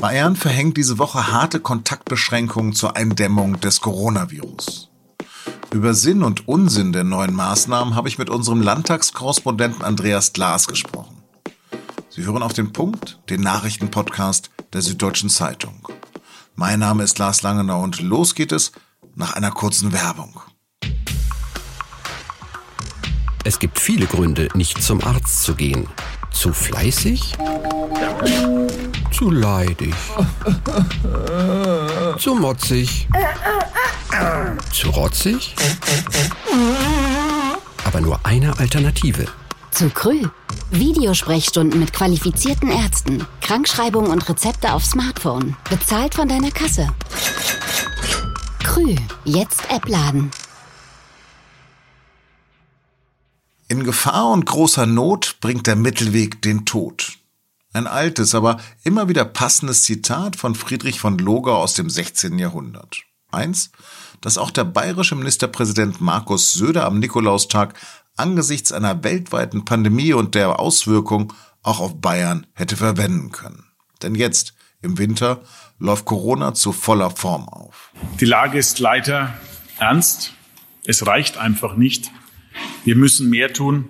Bayern verhängt diese Woche harte Kontaktbeschränkungen zur Eindämmung des Coronavirus. Über Sinn und Unsinn der neuen Maßnahmen habe ich mit unserem Landtagskorrespondenten Andreas Glas gesprochen. Sie hören auf den Punkt, den Nachrichtenpodcast der Süddeutschen Zeitung. Mein Name ist Lars Langenau und los geht es nach einer kurzen Werbung. Es gibt viele Gründe, nicht zum Arzt zu gehen. Zu fleißig? Zu leidig. Zu motzig. Zu rotzig. Aber nur eine Alternative. Zu Krü. Videosprechstunden mit qualifizierten Ärzten. Krankschreibung und Rezepte auf Smartphone. Bezahlt von deiner Kasse. Krü. Jetzt App laden. In Gefahr und großer Not bringt der Mittelweg den Tod. Ein altes, aber immer wieder passendes Zitat von Friedrich von Loger aus dem 16. Jahrhundert. Eins, das auch der bayerische Ministerpräsident Markus Söder am Nikolaustag angesichts einer weltweiten Pandemie und der Auswirkung auch auf Bayern hätte verwenden können. Denn jetzt, im Winter, läuft Corona zu voller Form auf. Die Lage ist leider ernst. Es reicht einfach nicht. Wir müssen mehr tun.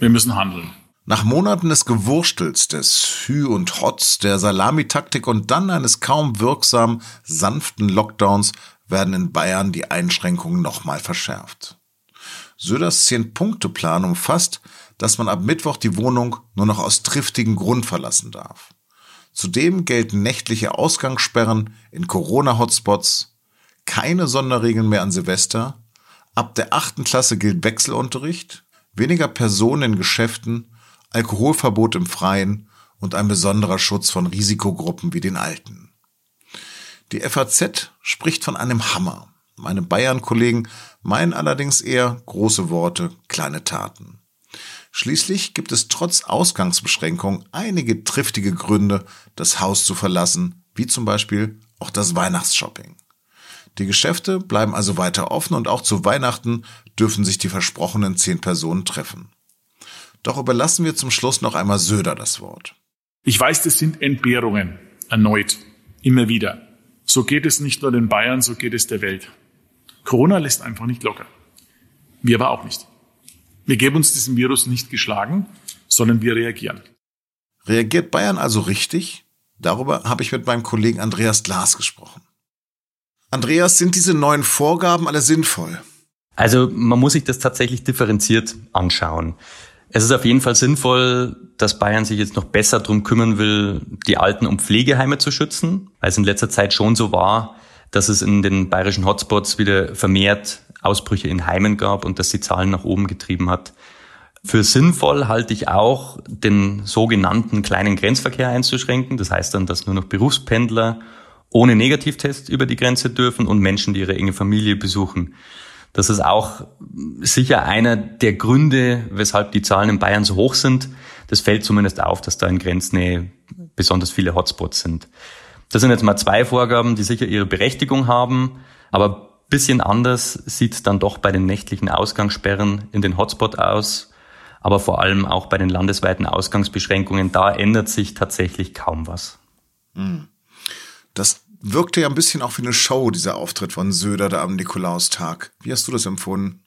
Wir müssen handeln. Nach Monaten des Gewurstels, des Hü und Hotz, der Salamitaktik und dann eines kaum wirksamen, sanften Lockdowns werden in Bayern die Einschränkungen nochmal verschärft. Söders Zehn-Punkte-Plan umfasst, dass man ab Mittwoch die Wohnung nur noch aus triftigen Grund verlassen darf. Zudem gelten nächtliche Ausgangssperren in Corona-Hotspots, keine Sonderregeln mehr an Silvester, ab der achten Klasse gilt Wechselunterricht, weniger Personen in Geschäften Alkoholverbot im Freien und ein besonderer Schutz von Risikogruppen wie den Alten. Die FAZ spricht von einem Hammer. Meine Bayern-Kollegen meinen allerdings eher große Worte, kleine Taten. Schließlich gibt es trotz Ausgangsbeschränkungen einige triftige Gründe, das Haus zu verlassen, wie zum Beispiel auch das Weihnachtsshopping. Die Geschäfte bleiben also weiter offen und auch zu Weihnachten dürfen sich die versprochenen zehn Personen treffen. Doch überlassen wir zum Schluss noch einmal Söder das Wort. Ich weiß, das sind Entbehrungen. Erneut. Immer wieder. So geht es nicht nur den Bayern, so geht es der Welt. Corona lässt einfach nicht locker. Wir aber auch nicht. Wir geben uns diesem Virus nicht geschlagen, sondern wir reagieren. Reagiert Bayern also richtig? Darüber habe ich mit meinem Kollegen Andreas Glas gesprochen. Andreas, sind diese neuen Vorgaben alle sinnvoll? Also man muss sich das tatsächlich differenziert anschauen. Es ist auf jeden Fall sinnvoll, dass Bayern sich jetzt noch besser drum kümmern will, die Alten- und Pflegeheime zu schützen, weil es in letzter Zeit schon so war, dass es in den bayerischen Hotspots wieder vermehrt Ausbrüche in Heimen gab und das die Zahlen nach oben getrieben hat. Für sinnvoll halte ich auch, den sogenannten kleinen Grenzverkehr einzuschränken. Das heißt dann, dass nur noch Berufspendler ohne Negativtest über die Grenze dürfen und Menschen, die ihre enge Familie besuchen. Das ist auch sicher einer der Gründe, weshalb die Zahlen in Bayern so hoch sind. Das fällt zumindest auf, dass da in Grenznähe besonders viele Hotspots sind. Das sind jetzt mal zwei Vorgaben, die sicher ihre Berechtigung haben, aber bisschen anders sieht dann doch bei den nächtlichen Ausgangssperren in den Hotspot aus, aber vor allem auch bei den landesweiten Ausgangsbeschränkungen. Da ändert sich tatsächlich kaum was. Hm. Das wirkte ja ein bisschen auch wie eine Show, dieser Auftritt von Söder da am Nikolaustag. Wie hast du das empfunden?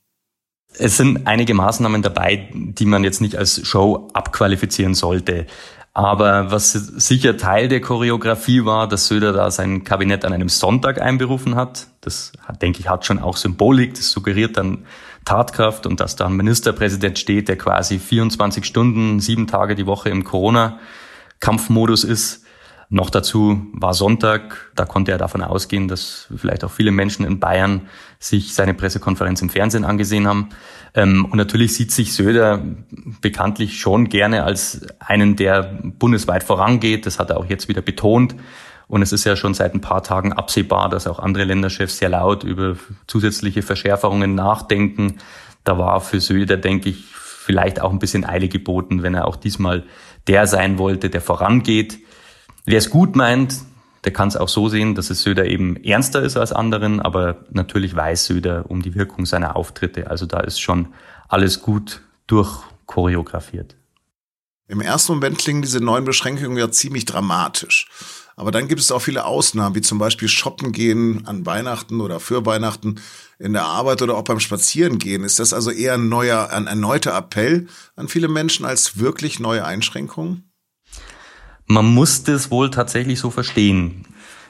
Es sind einige Maßnahmen dabei, die man jetzt nicht als Show abqualifizieren sollte. Aber was sicher Teil der Choreografie war, dass Söder da sein Kabinett an einem Sonntag einberufen hat. Das, denke ich, hat schon auch Symbolik. Das suggeriert dann Tatkraft und dass da ein Ministerpräsident steht, der quasi 24 Stunden, sieben Tage die Woche im Corona-Kampfmodus ist. Noch dazu war Sonntag, da konnte er davon ausgehen, dass vielleicht auch viele Menschen in Bayern sich seine Pressekonferenz im Fernsehen angesehen haben. Ähm, und natürlich sieht sich Söder bekanntlich schon gerne als einen, der bundesweit vorangeht. Das hat er auch jetzt wieder betont. Und es ist ja schon seit ein paar Tagen absehbar, dass auch andere Länderchefs sehr laut über zusätzliche Verschärfungen nachdenken. Da war für Söder, denke ich, vielleicht auch ein bisschen Eile geboten, wenn er auch diesmal der sein wollte, der vorangeht. Wer es gut meint, der kann es auch so sehen, dass es Söder eben ernster ist als anderen, aber natürlich weiß Söder um die Wirkung seiner Auftritte. Also da ist schon alles gut durchchoreografiert. Im ersten Moment klingen diese neuen Beschränkungen ja ziemlich dramatisch. Aber dann gibt es auch viele Ausnahmen, wie zum Beispiel shoppen gehen an Weihnachten oder für Weihnachten in der Arbeit oder auch beim Spazierengehen. Ist das also eher ein neuer, ein erneuter Appell an viele Menschen als wirklich neue Einschränkungen? Man muss das wohl tatsächlich so verstehen.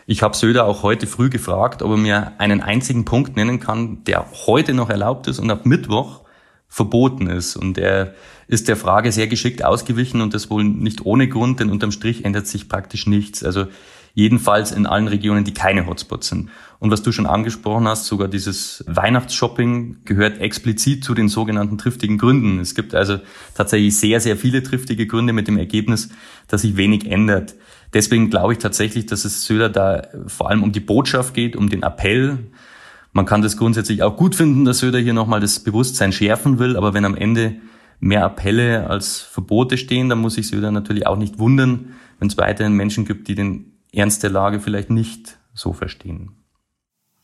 Ich habe Söder auch heute früh gefragt, ob er mir einen einzigen Punkt nennen kann, der heute noch erlaubt ist und ab Mittwoch verboten ist. Und er ist der Frage sehr geschickt ausgewichen und das wohl nicht ohne Grund, denn unterm Strich ändert sich praktisch nichts. Also jedenfalls in allen Regionen, die keine Hotspots sind. Und was du schon angesprochen hast, sogar dieses Weihnachtsshopping gehört explizit zu den sogenannten triftigen Gründen. Es gibt also tatsächlich sehr, sehr viele triftige Gründe mit dem Ergebnis, dass sich wenig ändert. Deswegen glaube ich tatsächlich, dass es Söder da vor allem um die Botschaft geht, um den Appell. Man kann das grundsätzlich auch gut finden, dass Söder hier nochmal das Bewusstsein schärfen will, aber wenn am Ende mehr Appelle als Verbote stehen, dann muss ich Söder natürlich auch nicht wundern, wenn es weiterhin Menschen gibt, die den Ernst der Lage vielleicht nicht so verstehen.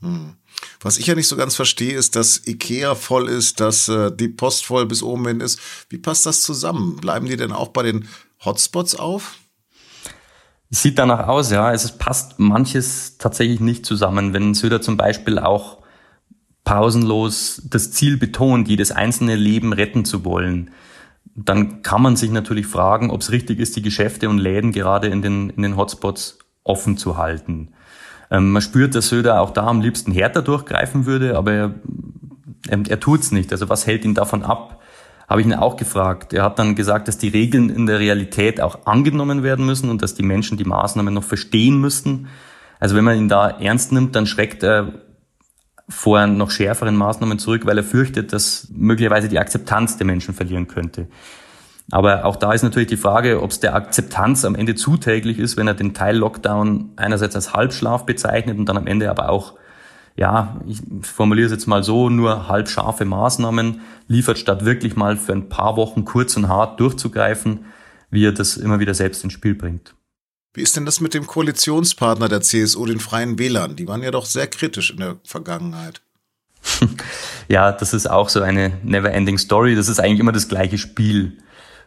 Hm. Was ich ja nicht so ganz verstehe, ist, dass Ikea voll ist, dass äh, die Post voll bis oben hin ist. Wie passt das zusammen? Bleiben die denn auch bei den Hotspots auf? Sieht danach aus, ja. Es passt manches tatsächlich nicht zusammen. Wenn Söder zum Beispiel auch pausenlos das Ziel betont, jedes einzelne Leben retten zu wollen, dann kann man sich natürlich fragen, ob es richtig ist, die Geschäfte und Läden gerade in den, in den Hotspots offen zu halten. Ähm, man spürt, dass Söder auch da am liebsten härter durchgreifen würde, aber er, er, er tut's nicht. Also was hält ihn davon ab? Habe ich ihn auch gefragt. Er hat dann gesagt, dass die Regeln in der Realität auch angenommen werden müssen und dass die Menschen die Maßnahmen noch verstehen müssten. Also wenn man ihn da ernst nimmt, dann schreckt er vor noch schärferen Maßnahmen zurück, weil er fürchtet, dass möglicherweise die Akzeptanz der Menschen verlieren könnte. Aber auch da ist natürlich die Frage, ob es der Akzeptanz am Ende zuträglich ist, wenn er den Teil Lockdown einerseits als Halbschlaf bezeichnet und dann am Ende aber auch, ja, ich formuliere es jetzt mal so, nur halbscharfe Maßnahmen liefert, statt wirklich mal für ein paar Wochen kurz und hart durchzugreifen, wie er das immer wieder selbst ins Spiel bringt. Wie ist denn das mit dem Koalitionspartner der CSU, den Freien Wählern? Die waren ja doch sehr kritisch in der Vergangenheit. ja, das ist auch so eine never-ending Story. Das ist eigentlich immer das gleiche Spiel.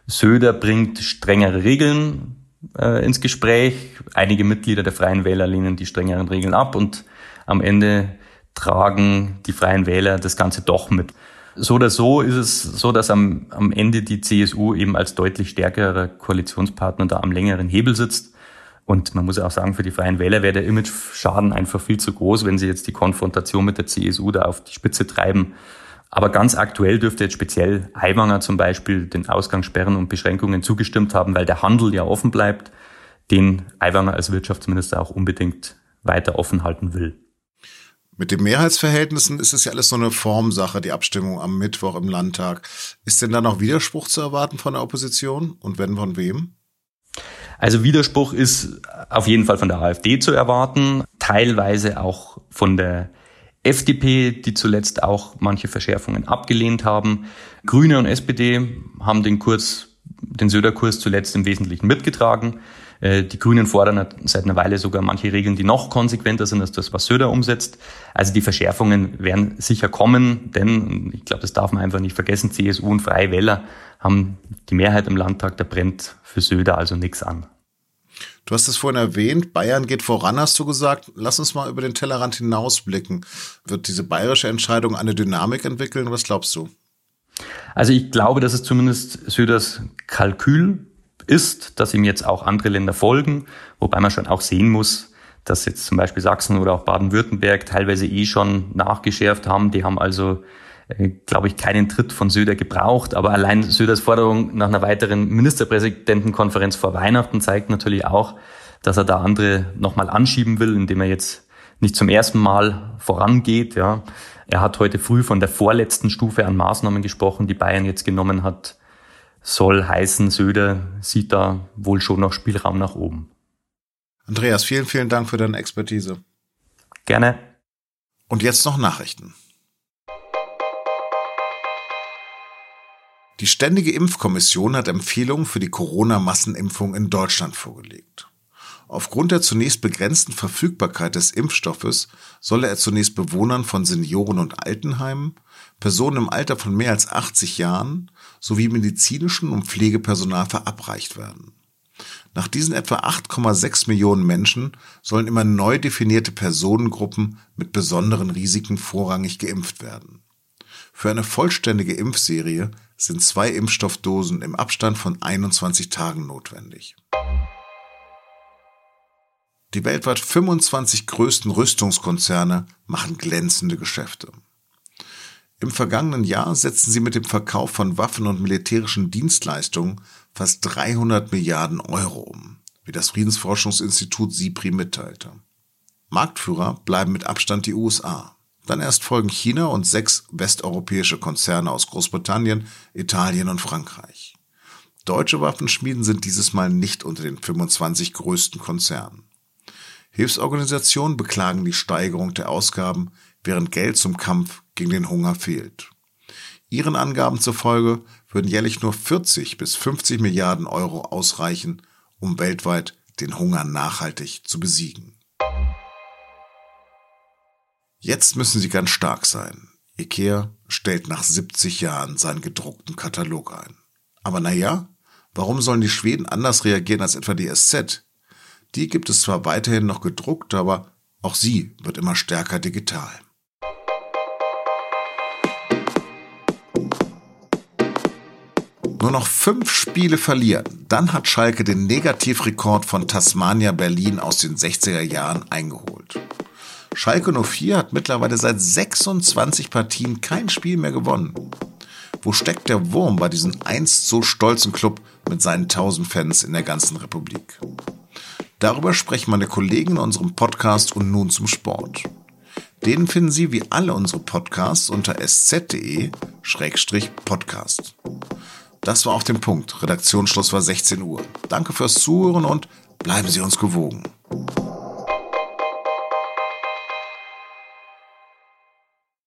Söder bringt strengere Regeln äh, ins Gespräch. Einige Mitglieder der Freien Wähler lehnen die strengeren Regeln ab und am Ende tragen die Freien Wähler das Ganze doch mit. So oder so ist es so, dass am, am Ende die CSU eben als deutlich stärkerer Koalitionspartner da am längeren Hebel sitzt. Und man muss auch sagen, für die Freien Wähler wäre der Image-Schaden einfach viel zu groß, wenn sie jetzt die Konfrontation mit der CSU da auf die Spitze treiben aber ganz aktuell dürfte jetzt speziell Aiwanger zum Beispiel den Ausgangssperren und Beschränkungen zugestimmt haben, weil der Handel ja offen bleibt, den Aiwanger als Wirtschaftsminister auch unbedingt weiter offen halten will. Mit den Mehrheitsverhältnissen ist es ja alles so eine Formsache, die Abstimmung am Mittwoch im Landtag. Ist denn da noch Widerspruch zu erwarten von der Opposition und wenn von wem? Also Widerspruch ist auf jeden Fall von der AfD zu erwarten, teilweise auch von der FDP, die zuletzt auch manche Verschärfungen abgelehnt haben. Grüne und SPD haben den Kurs, den Söder-Kurs zuletzt im Wesentlichen mitgetragen. Äh, die Grünen fordern seit einer Weile sogar manche Regeln, die noch konsequenter sind als das, was Söder umsetzt. Also die Verschärfungen werden sicher kommen, denn ich glaube, das darf man einfach nicht vergessen, CSU und Freie Wähler haben die Mehrheit im Landtag, da brennt für Söder also nichts an. Du hast es vorhin erwähnt, Bayern geht voran, hast du gesagt. Lass uns mal über den Tellerrand hinausblicken. Wird diese bayerische Entscheidung eine Dynamik entwickeln? Was glaubst du? Also ich glaube, dass es zumindest Söders Kalkül ist, dass ihm jetzt auch andere Länder folgen, wobei man schon auch sehen muss, dass jetzt zum Beispiel Sachsen oder auch Baden-Württemberg teilweise eh schon nachgeschärft haben. Die haben also glaube ich, keinen Tritt von Söder gebraucht. Aber allein Söders Forderung nach einer weiteren Ministerpräsidentenkonferenz vor Weihnachten zeigt natürlich auch, dass er da andere nochmal anschieben will, indem er jetzt nicht zum ersten Mal vorangeht. Ja. Er hat heute früh von der vorletzten Stufe an Maßnahmen gesprochen, die Bayern jetzt genommen hat. Soll heißen, Söder sieht da wohl schon noch Spielraum nach oben. Andreas, vielen, vielen Dank für deine Expertise. Gerne. Und jetzt noch Nachrichten. Die Ständige Impfkommission hat Empfehlungen für die Corona-Massenimpfung in Deutschland vorgelegt. Aufgrund der zunächst begrenzten Verfügbarkeit des Impfstoffes solle er zunächst Bewohnern von Senioren- und Altenheimen, Personen im Alter von mehr als 80 Jahren sowie medizinischen und Pflegepersonal verabreicht werden. Nach diesen etwa 8,6 Millionen Menschen sollen immer neu definierte Personengruppen mit besonderen Risiken vorrangig geimpft werden. Für eine vollständige Impfserie sind zwei Impfstoffdosen im Abstand von 21 Tagen notwendig. Die weltweit 25 größten Rüstungskonzerne machen glänzende Geschäfte. Im vergangenen Jahr setzten sie mit dem Verkauf von Waffen und militärischen Dienstleistungen fast 300 Milliarden Euro um, wie das Friedensforschungsinstitut SIPRI mitteilte. Marktführer bleiben mit Abstand die USA. Dann erst folgen China und sechs westeuropäische Konzerne aus Großbritannien, Italien und Frankreich. Deutsche Waffenschmieden sind dieses Mal nicht unter den 25 größten Konzernen. Hilfsorganisationen beklagen die Steigerung der Ausgaben, während Geld zum Kampf gegen den Hunger fehlt. Ihren Angaben zufolge würden jährlich nur 40 bis 50 Milliarden Euro ausreichen, um weltweit den Hunger nachhaltig zu besiegen. Jetzt müssen sie ganz stark sein. IKEA stellt nach 70 Jahren seinen gedruckten Katalog ein. Aber naja, warum sollen die Schweden anders reagieren als etwa die SZ, die gibt es zwar weiterhin noch gedruckt, aber auch sie wird immer stärker digital. Nur noch fünf Spiele verlieren, dann hat Schalke den Negativrekord von Tasmania Berlin aus den 60er Jahren eingeholt. Schalke 04 hat mittlerweile seit 26 Partien kein Spiel mehr gewonnen. Wo steckt der Wurm bei diesem einst so stolzen Club mit seinen 1000 Fans in der ganzen Republik? Darüber sprechen meine Kollegen in unserem Podcast und nun zum Sport. Den finden Sie wie alle unsere Podcasts unter sz.de-podcast. Das war auf dem Punkt. Redaktionsschluss war 16 Uhr. Danke fürs Zuhören und bleiben Sie uns gewogen.